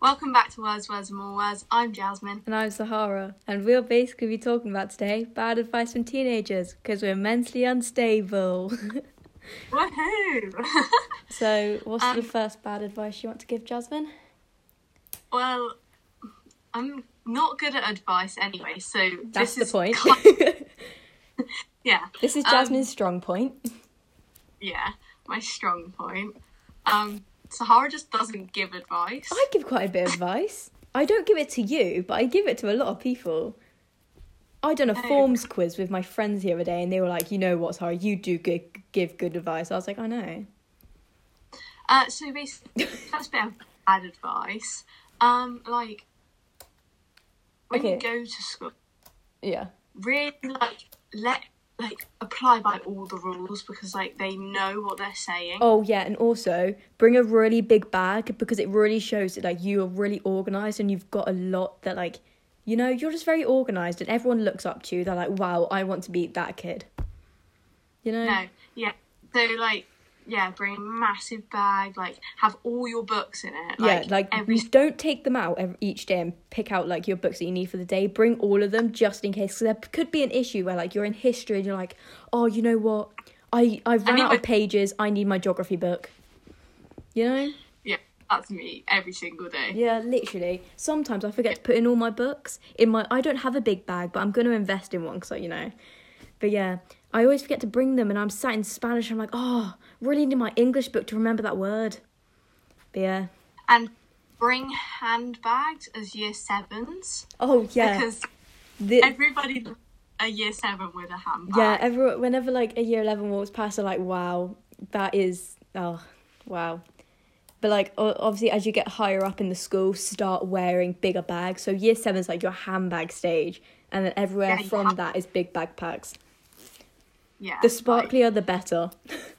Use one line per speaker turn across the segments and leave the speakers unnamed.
Welcome back to Words, Words, and More Words. I'm Jasmine.
And I'm Sahara, and we'll basically be talking about today bad advice from teenagers because we're mentally unstable.
Woohoo!
so, what's
Um,
the first bad advice you want to give, Jasmine?
well, I'm not good at advice anyway, so
That's
this
the
is
point.
kind- yeah,
this is
Um,
Jasmine's strong point.
yeah, my strong point. Um, Sahara just doesn't give advice.
I give quite a bit of advice. I don't give it to you, but I give it to a lot of people. I done a
Oh.
forms quiz with my friends the other day, and they were like, "You know what, Sahara? You do good, give good advice." I was like, "I know."
Uh, so basically, that's a bit of bad advice. Um, like when you go to school,
Yeah.
really like let like apply by all the rules because like they know what they're saying.
Oh yeah, and also bring a really big bag because it really shows that like you are really organized and you've got a lot that like you know you're just very organized and everyone looks up to you. They're like, wow, I want to be that kid. You know?
No, yeah. So like, yeah, bring a massive bag. Like, have all your books in it.
yeah, like
every.
don't take them out every, each day and pick out like your books that you need for the day. Bring all of them just in case. Because there could be an issue where like you're in history and you're like, oh, you know what? I I've run out
my-
of pages. I need my geography book. You know?
Yeah, that's me every single day.
Yeah, literally. Sometimes I forget to put in all my books in my. I don't have a big bag, but I'm going to invest in one because, you know. But yeah, I always forget to bring them, and I'm sat in Spanish. And I'm like, oh, really need my English book to remember that word. But yeah.
And bring handbags as year sevens
Oh yeah.
because
The-
everybody a year seven with a handbag.
yeah. Everyone, whenever like a year eleven walks past, they're like, wow, that is oh, wow. But like obviously, as you get higher up in the school, start wearing bigger bags. So year seven is like your handbag stage, and then everywhere
Yeah,
from
have-
that is big backpacks.
yeah.
The
like-
sparklier, the better.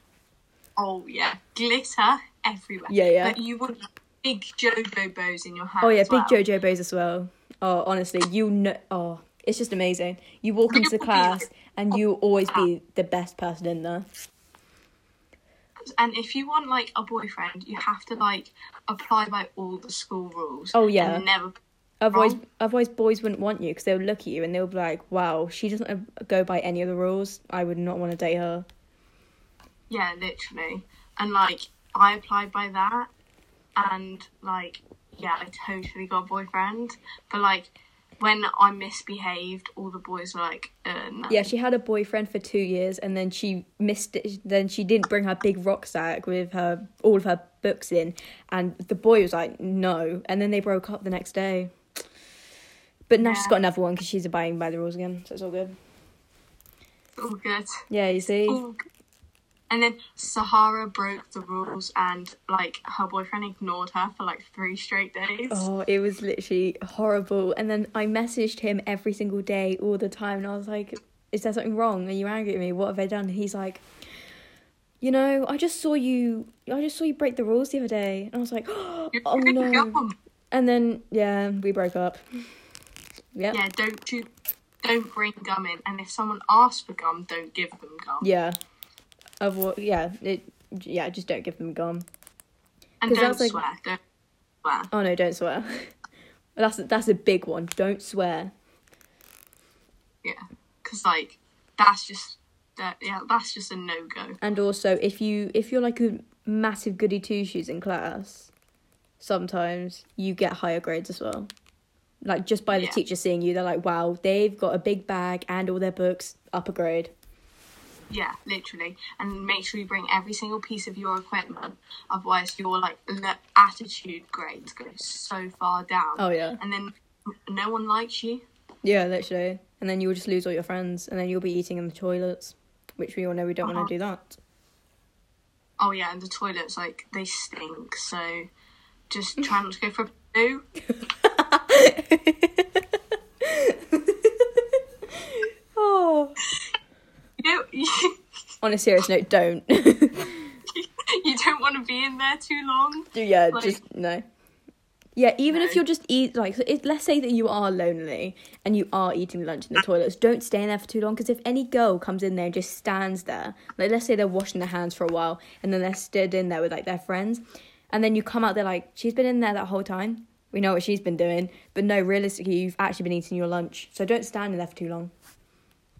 oh yeah, glitter everywhere.
Yeah, yeah.
But you want big JoJo bows in your hair.
Oh yeah, big
well.
JoJo bows as well. Oh, honestly, you know, oh, it's just amazing. You walk into the class and you always be the best person in there.
And if you want like a boyfriend, you have to like apply by all the school rules.
Oh, yeah.
And never.
Otherwise,
Wrong.
otherwise, boys wouldn't want you because they'll look at you and they'll be like, "Wow, she doesn't uh, go by any of the rules. I would not want to date her."
Yeah, literally. And like I applied by that, and like yeah, I totally got a boyfriend. But like when I misbehaved, all the boys were like, uh, no.
Yeah, she had a boyfriend for two years and then she missed it. Then she didn't bring her big rucksack with her all of her books in, and the boy was like, "No," and then they broke up the next day. But now she's got another one because she's abiding by the rules again, so it's all good.
all good.
Yeah, you see.
All good. And then Sahara broke the rules, and like her boyfriend ignored her for like three straight days.
Oh, it was literally horrible. And then I messaged him every single day, all the time, and I was like, "Is there something wrong? Are you angry at me? What have I done?" And he's like, "You know, I just saw you. I just saw you break the rules the other day." And I was like, "Oh no!" And then yeah, we broke up. Yep.
Yeah, don't chew, don't bring gum in, and if someone asks for gum, don't give them gum.
Yeah. Avo- yeah, it yeah, just don't give them gum.
and don't
that's like-
swear. Don't swear.
Oh no, don't swear. that's that's a big one. Don't swear.
Yeah, because like that's just that. Yeah, that's just a no go.
And also, if you if you're like a massive goody two shoes in class, sometimes you get higher grades as well. Like just by the
Yeah.
teacher seeing you, they're like, "Wow, they've got a big bag and all their books, upper grade."
Yeah, literally, and make sure you bring every single piece of your equipment. Otherwise, your like attitude grades go so far down.
Oh yeah,
and then no one likes you.
yeah, literally. And then you'll just lose all your friends, and then you'll be eating in the toilets, which we all know we don't
Uh-huh.
want to do that.
Oh yeah, and the toilets like they stink. So just try not to go for a poo.
oh.
You know, you,
On a serious note, don't.
you don't want to be in there too long.
Do yeah,
Like-
just no. Yeah, even if you're just eat like, let's say that you are lonely and you are eating lunch in the toilets, don't stay in there for too long because if any girl comes in there and just stands there, like let's say they're washing their hands for a while and then they're stood in there with like their friends, and then you come out there like she's been in there that whole time, We know what she's been doing, but no, realistically, you've actually been eating your lunch, so don't stand in there for too long.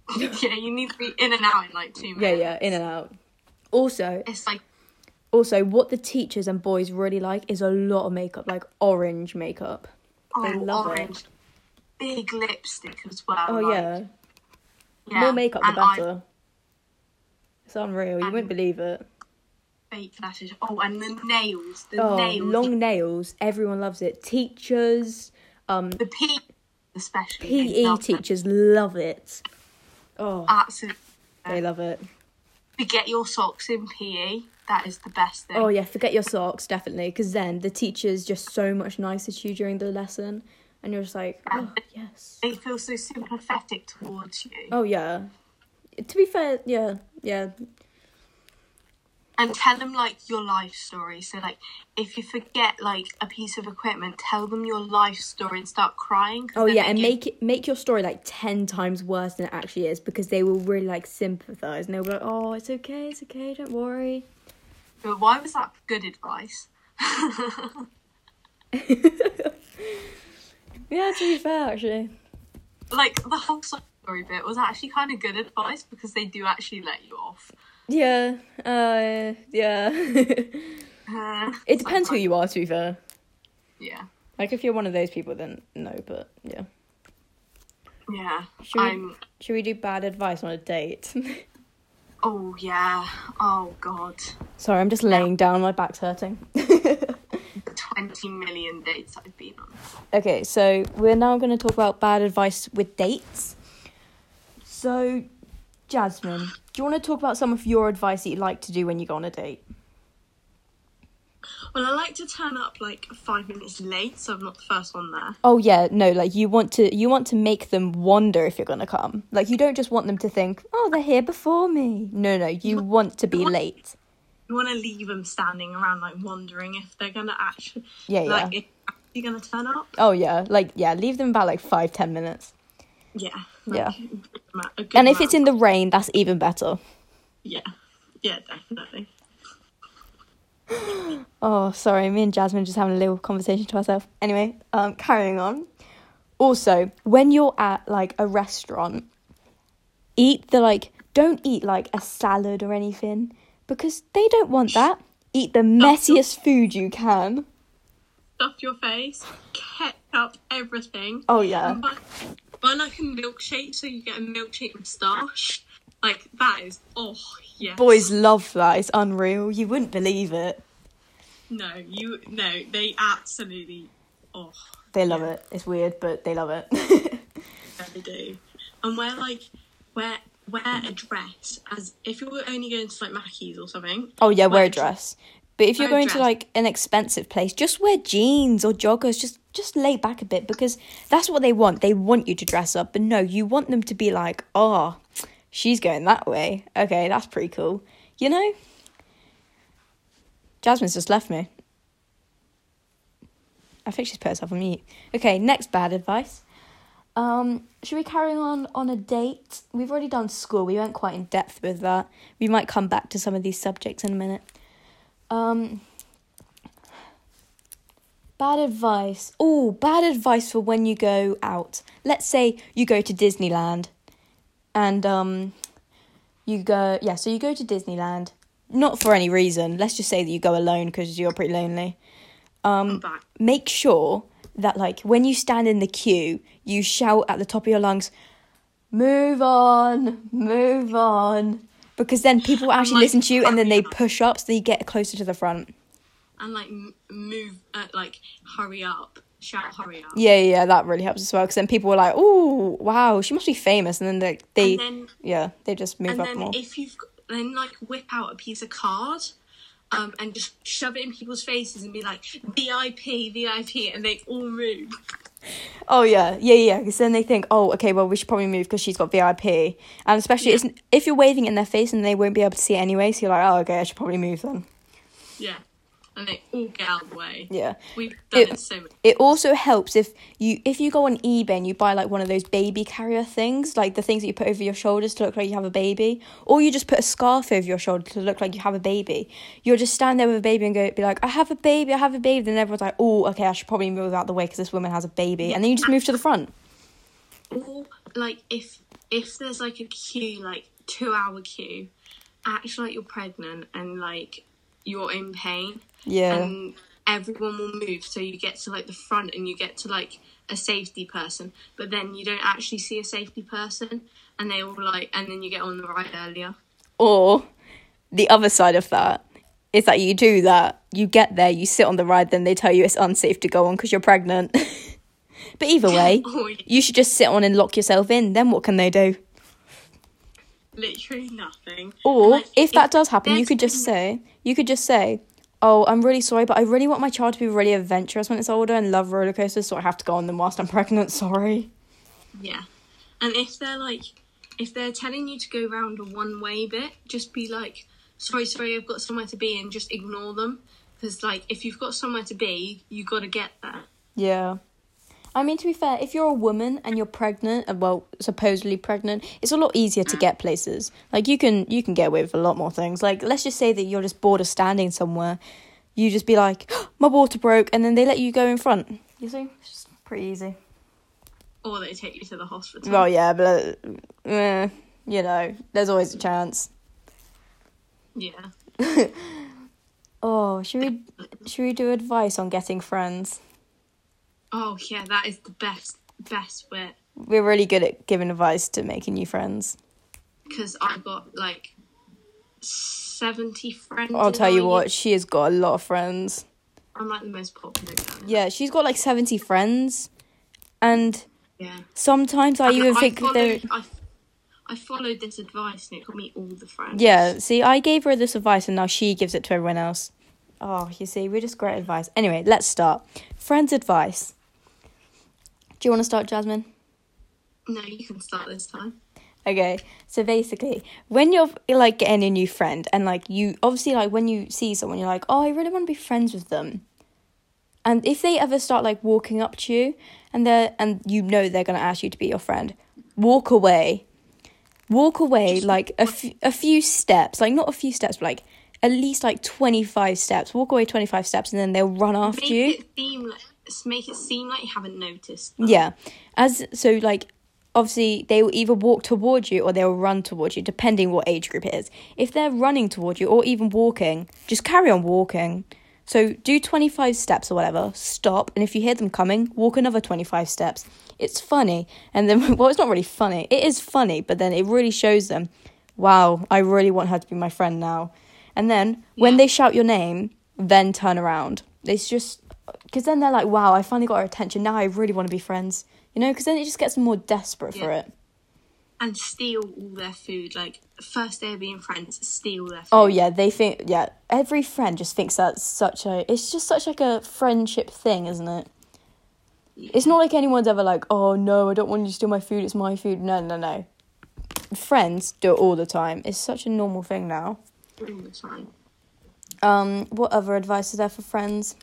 yeah, you need to be in and out in like two minutes.
yeah, yeah, in and out. Also,
It's like
also, what the teachers and boys really like is a lot of makeup, like orange makeup. They
oh,
love it.
orange, big lipstick as well.
Oh
like,
yeah,
yeah.
more makeup the
and I-
better. It's unreal. You
And-
wouldn't believe it.
fake lashes. Oh, and the nails. The
Oh,
nails.
long nails. Everyone loves it. Teachers, um,
The PE, especially. they
PE
love them.
teachers love it. Oh,
Absolutely.
they love it.
Forget your socks in PE. That is the best thing.
Oh yeah, forget your socks definitely, because then the teacher's just so much nicer to you during the lesson, and you're just like, oh yes.
They feel so sympathetic towards you.
Oh yeah. To be fair, yeah, yeah,
And tell them like your life story. So like, if you forget like a piece of equipment, tell them your life story and start crying.
Oh yeah, and make it make your story like ten times worse than it actually is because they will really like sympathize and they'll be like, "Oh, it's okay, it's okay, don't worry."
But why was that good advice?
Yeah, to be fair, actually.
like the whole story bit was actually kind of good advice because they do actually let you off.
Yeah, uh, yeah.
Uh,
it depends who you are. To be fair,
Yeah,
like if you're one of those people, then no. But yeah,
yeah.
Should we-
I'm.
should we do bad advice on a date?
Oh yeah. Oh god.
Sorry, I'm just laying down. My back's hurting.
Twenty million dates I've been on.
Okay, so we're now going to talk about bad advice with dates. So, Jasmine, do you want to talk about some of your advice that you like to do when you go on a date?
Well, I like to turn up like five minutes late, so I'm not the first one there.
Oh yeah, no, like you want to you want to make them wonder if you're going to come. Like you don't just want them to think, "Oh, they're here before me." No, no, you want to be late.
You want to leave them standing around, like wondering if they're gonna actually,
Yeah, yeah.
like, if you're gonna turn up.
Oh yeah, like yeah, leave them about like five ten minutes.
Yeah.
Yeah.
Good
And if it's in the rain, that's even better.
yeah, yeah, definitely.
Oh, sorry, me and Jasmine just having a little conversation to ourselves. Anyway, um, carrying on. Also, when you're at like a restaurant, eat the like don't eat like a salad or anything because they don't want that. Eat the messiest food you can.
Stuff your face, ketchup, everything.
Oh yeah.
Buy like a milkshake, so you get a milkshake moustache. Like that is oh yeah.
Boys love that. It's unreal. You wouldn't believe it.
No, you no, they absolutely oh
They love it. It's weird, but they love it.
yeah, they do. And wear like wear wear a dress as if you were only going to like Mackey's or something.
oh yeah, wear a
a dress.
Dress. But if you're going to like an expensive place, just wear jeans or joggers. Just just lay back a bit because that's what they want. They want you to dress up, but no, you want them to be like, oh, she's going that way. Okay, that's pretty cool. You know. Jasmine's just left me. I think she's put herself on mute. Okay, next bad advice. Um, should we carry on on a date? We've already done school. We went quite in depth with that. We might come back to some of these subjects in a minute. Um, bad advice. Oh, bad advice for when you go out. Let's say you go to Disneyland, and um, you go yeah. So you go to Disneyland, not for any reason. Let's just say that you go alone because you're pretty lonely. Um, make sure that like when you stand in the queue, you shout at the top of your lungs, "Move on, move on," because then people actually
like,
listen to you, and then they push up so you get closer to the front.
And like m- move uh, like hurry up. Shout hurry up.
Yeah, yeah, that really helps as well. Because then people were like, "Oh, wow, she must be famous," and then they, they
then
yeah, they just move up
and
up
then
more.
if you've then like whip out a piece of card um and just shove it in people's faces and be like vip vip and they all move
Oh yeah, yeah, yeah. Because then they think, "Oh, okay, well, we should probably move because she's got VIP." And especially it's, if you're waving in their face and they won't be able to see it anyway, so you're like, "Oh, okay, I should probably move then."
yeah and they all mm. get out of the way.
Yeah.
We've done
It-
it, so much.
It also helps if you if you go on eBay and you buy like one of those baby carrier things, like the things that you put over your shoulders to look like you have a baby, or you just put a scarf over your shoulder to look like you have a baby. You'll just stand there with a baby and go be like, "I have a baby, I have a baby." Then everyone's like, "Oh, okay, I should probably move out the way because this woman has a baby," and then you just move to the front.
Or like if if there's like a queue, like two hour queue, act like you're pregnant and like you're in pain,
Yeah.
and everyone will move so you get to like the front and you get to like a safety person, but then you don't actually see a safety person, and they all like, and then you get on the ride earlier.
Or the other side of that is that you do that, you get there, you sit on the ride, then they tell you it's unsafe to go on because you're pregnant. but either way,
Oh, yeah.
you should just sit on and lock yourself in. Then what can they do?
Literally nothing.
Or
Like,
if that does happen, you could just say, you could just say, "Oh, I'm really sorry, but I really want my child to be really adventurous when it's older and love roller coasters, so I have to go on them whilst I'm pregnant. Sorry."
Yeah. And if they're like, if they're telling you to go round a one way bit, just be like, sorry, sorry, I've got somewhere to be, and just ignore them. Because, like, if you've got somewhere to be, you got to get there.
Yeah. I mean, to be fair, if you're a woman and you're pregnant, uh, well, supposedly pregnant, it's a lot easier to get places. Like you can you can get away with a lot more things. Like let's just say that you're just bored of standing somewhere, you just be like, my water broke, and then they let you go in front. You see, it's just pretty easy.
Or they take you to the hospital.
Well, yeah, but uh, eh, you know, there's always a chance.
Yeah.
Oh, should we should we do advice on getting friends?
Oh, yeah, that is the best, best bit.
We're really good at giving advice to making new friends.
Because I got, like, 70 friends.
I'll tell you what, she has got a lot of friends.
I'm, like, the most popular girl.
Yeah, she's got like 70 friends. And
Yeah.
sometimes I even think
followed,
they're.
I, I followed this advice and it got me all the friends.
Yeah, see, I gave her this advice and now she gives it to everyone else. Oh, you see, we're just great advice. Anyway, let's start. Friends' advice. Do you want to start, Jasmine?
No, you can start this time.
Okay, so basically, when you're like getting a new friend, and like you obviously like when you see someone, you're like, oh, I really want to be friends with them. And if they ever start like walking up to you, and they're and you know they're gonna ask you to be your friend, walk away. Walk away like a, f- a few steps, like not a few steps, but like at least like twenty five steps. Walk away twenty five steps, and then they'll run after
Make
you.
it seem like make it seem like you haven't noticed.
Yeah. As so like obviously they will either walk towards you or they'll run towards you depending what age group it is. If they're running towards you or even walking, just carry on walking. So do 25 steps or whatever, stop and if you hear them coming, walk another 25 steps. It's funny. And then well it's not really funny. It is funny, but then it really shows them, wow, I really want her to be my friend now. And then when
Yeah.
they shout your name, then turn around. It's just because then they're like, wow, I finally got her attention. Now I really want to be friends. You know, because then it just gets more desperate for it.
And steal all their food. Like first day of being friends, steal their food.
Oh yeah, they think yeah. Every friend just thinks that's such a. It's just such like a friendship thing, isn't it? It's not like anyone's ever like, oh no, I don't want you to steal my food. It's my food. No, no, no. Friends do it all the time. It's such a normal thing now.
all the time.
Um, what other advice is there for friends?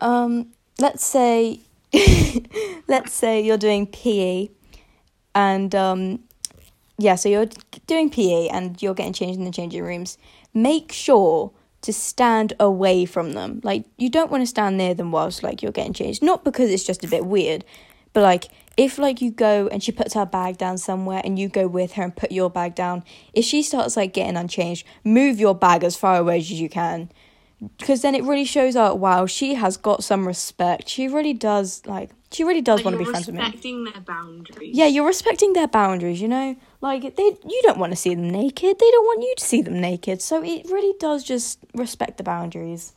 Um, let's say, let's say you're doing PE, and um, yeah, so you're doing PE and you're getting changed in the changing rooms. Make sure to stand away from them. Like you don't want to stand near them whilst like you're getting changed. Not because it's just a bit weird, but like if like you go and she puts her bag down somewhere and you go with her and put your bag down, if she starts like getting unchanged, move your bag as far away as you can. Because then it really shows out, wow, she has got some respect. She really does like she really does want to be friends with me.
respecting their boundaries.
Yeah, you're respecting their boundaries, you know? Like they you don't want to see them naked. They don't want you to see them naked. So it really does just respect the boundaries.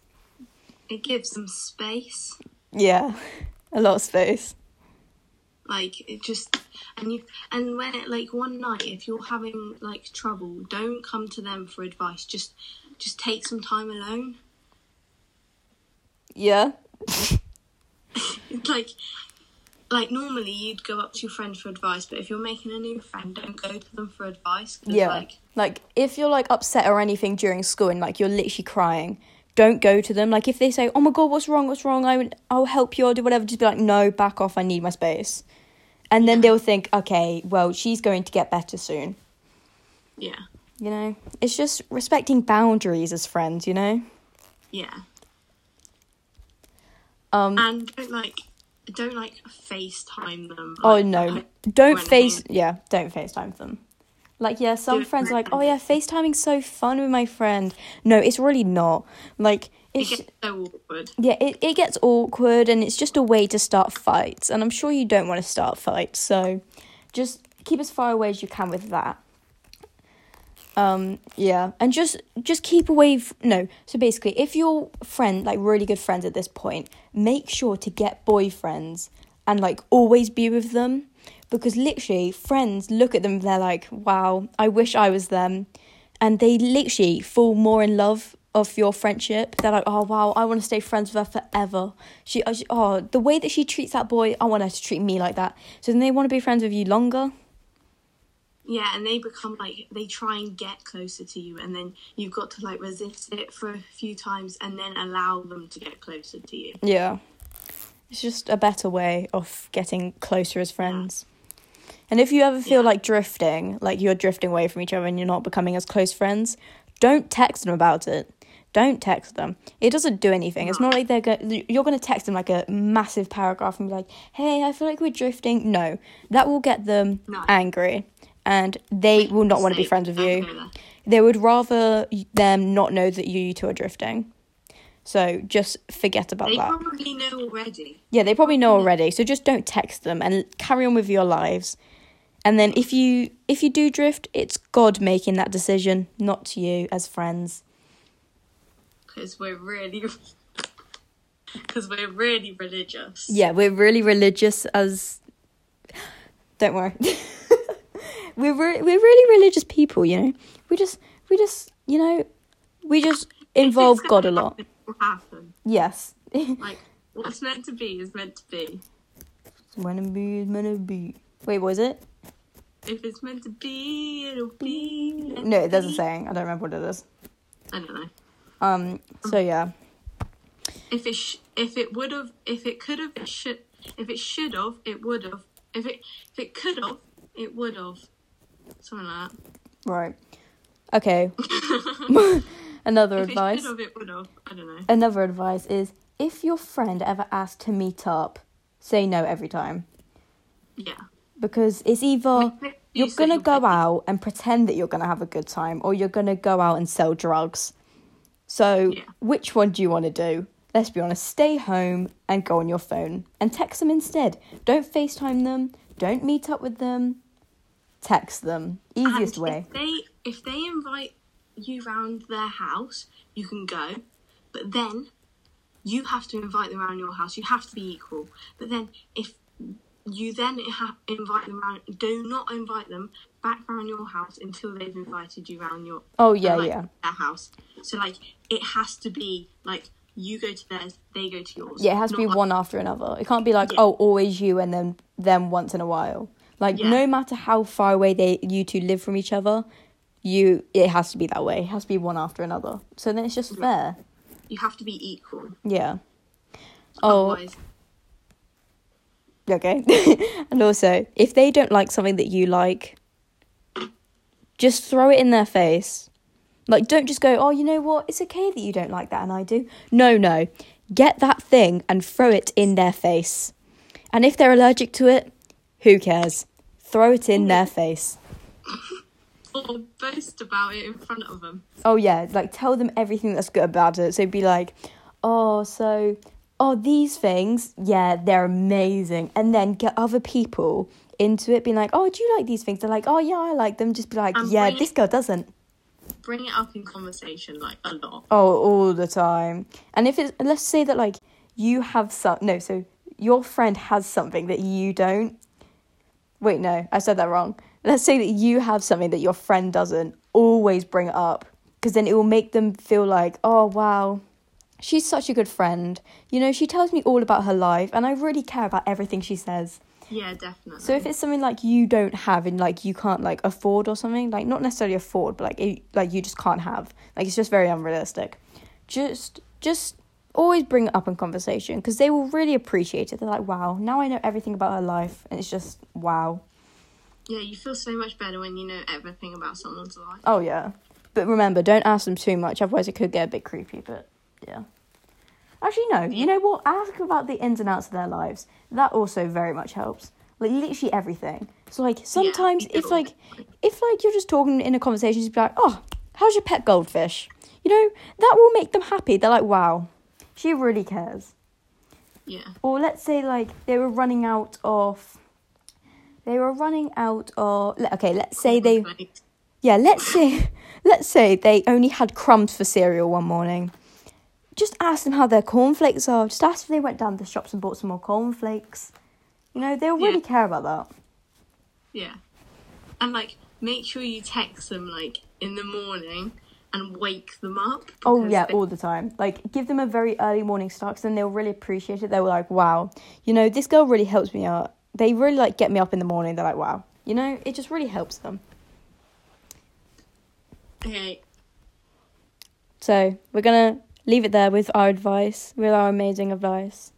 It gives them space.
Yeah. A lot of space.
Like it just and you and when it like one night if you're having like trouble, don't come to them for advice. Just just take some time alone.
Yeah.
like like normally you'd go up to your friend for advice, but if you're making a new friend, don't go to them for advice.
Yeah.
Like,
Like if you're like upset or anything during school and like you're literally crying, don't go to them. Like if they say, "Oh my god, what's wrong? What's wrong? I I'll help you. I'll do whatever." Just be like, "No, back off. I need my space." And then they'll think, "Okay, well, she's going to get better soon."
yeah,
You know, it's just respecting boundaries as friends. You know.
yeah,
Um.
and don't like don't like FaceTime them.
oh
like,
no, don't face. Yeah, don't FaceTime them. Like yeah, some
Do
friends are like, "Oh yeah, FaceTiming's so fun with my friend." No, it's really not. Like
It gets so awkward.
Yeah, it, it gets awkward and it's just a way to start fights. And I'm sure you don't want to start fights, so just keep as far away as you can with that. Um, yeah, and just just keep away. F- no, so basically, if you're friend like really good friends at this point, make sure to get boyfriends and like always be with them because literally friends look at them they're like, wow, I wish I was them, and they literally fall more in love of your friendship. They're like, oh wow, I want to stay friends with her forever. Uh, she oh the way that she treats that boy, I want her to treat me like that. So then they want to be friends with you longer.
Yeah, and they become like they try and get closer to you, and then you've got to like resist it for a few times, and then allow them to get closer to you.
Yeah. It's just a better way of getting closer as friends. And if you ever feel
Yeah.
like drifting, like you're drifting away from each other and you're not becoming as close friends, don't text them about it. Don't text them. It doesn't do anything. It's not like they're going. You're going to text them like a massive paragraph and be like, "Hey, I feel like we're drifting." No, that will get them
No.
angry, and they will not want to be friends with you. They would rather them not know that you two are drifting. So just forget about
They
that.
They probably know already.
Yeah, they probably know already. So just don't text them and carry on with your lives. And then if you if you do drift, it's God making that decision, not you as friends.
because we're really because we're really religious.
Yeah, we're really religious as Don't worry. we're re- we're really religious people, you know. We just we just, you know, we just involve God a lot.
happen, it will happen.
Yes.
Like what's meant to be is meant to be.
when it be, it's meant to be. Wait, what is it?
If it's meant to be, it'll be.
No, there's a saying. I don't remember what it is.
I don't know.
Um. So yeah.
If it sh- if it would have, if it could have, it should. If it should have, it would have. If it if it could have, it would have. Something like that.
Right. Okay. Another
if
advice.
it should have, it would. I don't know.
Another advice is if your friend ever asks to meet up, say no every time
Yeah.
because it's either you're gonna go out and pretend that you're gonna have a good time, or you're gonna go out and sell drugs. So
Yeah.
which one do you want to do? Let's be honest. Stay home and go on your phone and text them instead. Don't FaceTime them. Don't meet up with them. Text them. Easiest
And
way.
If they if they invite you round their house, you can go, but then you have to invite them around your house. You have to be equal. But then if you then ha- invite them around, do not invite them back around your house until they've invited you around your
Oh uh, yeah,
like,
yeah.
their house. So like it has to be like you go to theirs, they go to yours.
Yeah, it has to be
like-
one after another. It can't be like,
Yeah.
oh, always you and then them once in a while. Like
Yeah.
no matter how far away they you two live from each other, you it has to be that way. It has to be one after another. So then it's just fair.
You have to be equal.
Yeah. Oh,
Otherwise,
okay. and also, if they don't like something that you like, just throw it in their face. Like, don't just go, oh, you know what? It's okay that you don't like that and I do. No, no. Get that thing and throw it in their face. And if they're allergic to it, who cares? Throw it in their face.
or boast about it in front of them.
Oh, yeah. Like, tell them everything that's good about it. So be like, oh, so, oh, these things, yeah, they're amazing. And then get other people into it, being like, oh, do you like these things? They're like, oh, yeah, I like them. Just be like,
And
yeah,
bring
this
it-
girl doesn't.
Bring it up in conversation like a lot.
Oh, all the time. And if it's let's say that like you have some no, so your friend has something that you don't. Wait, no, I said that wrong. Let's say that you have something that your friend doesn't. Always bring it up because then it will make them feel like, oh wow, she's such a good friend. You know, she tells me all about her life, and I really care about everything she says.
Yeah, definitely.
So if it's something like you don't have and like you can't like afford or something, like not necessarily afford, but like it, like you just can't have, like it's just very unrealistic. Just just always bring it up in conversation because they will really appreciate it. They're like, wow, now I know everything about her life, and it's just wow.
yeah, you feel so much better when you know everything about someone's life.
Oh yeah, but remember, don't ask them too much, otherwise it could get a bit creepy. But yeah. Actually, no. You know what? Ask about the ins and outs of their lives. That also very much helps. Like literally everything. So like sometimes
you
if like if like you're just talking in a conversation, just be like, oh, how's your pet goldfish? You know that will make them happy. They're like, wow, she really cares.
Yeah.
Or let's say like they were running out of. They were running out of. Okay, let's say they. Yeah, let's say let's say they only had crumbs for cereal one morning. Just ask them how their cornflakes are. Just ask if they went down to the shops and bought some more cornflakes. You know, they'll really
Yeah.
care about that.
Yeah. And like make sure you text them like in the morning and wake them up.
Oh yeah,
they-
all the time. Like give them a very early morning start because then they'll really appreciate it. They were like, "Wow, you know, this girl really helps me out." They really like get me up in the morning. They're like, "Wow," you know, it just really helps them.
Okay.
So we're gonna leave it there with our advice, with our amazing advice.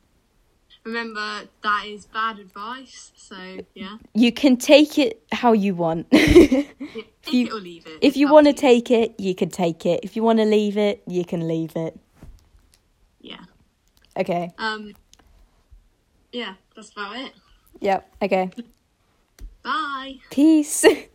Remember that is bad advice. So yeah.
You can take it how you want.
yeah take
you-
it or leave it.
If you want to take it, you can take it. If you want to leave it, you can leave it.
Yeah.
Okay.
Um. Yeah, that's about it.
Yep. Okay.
Bye.
Peace.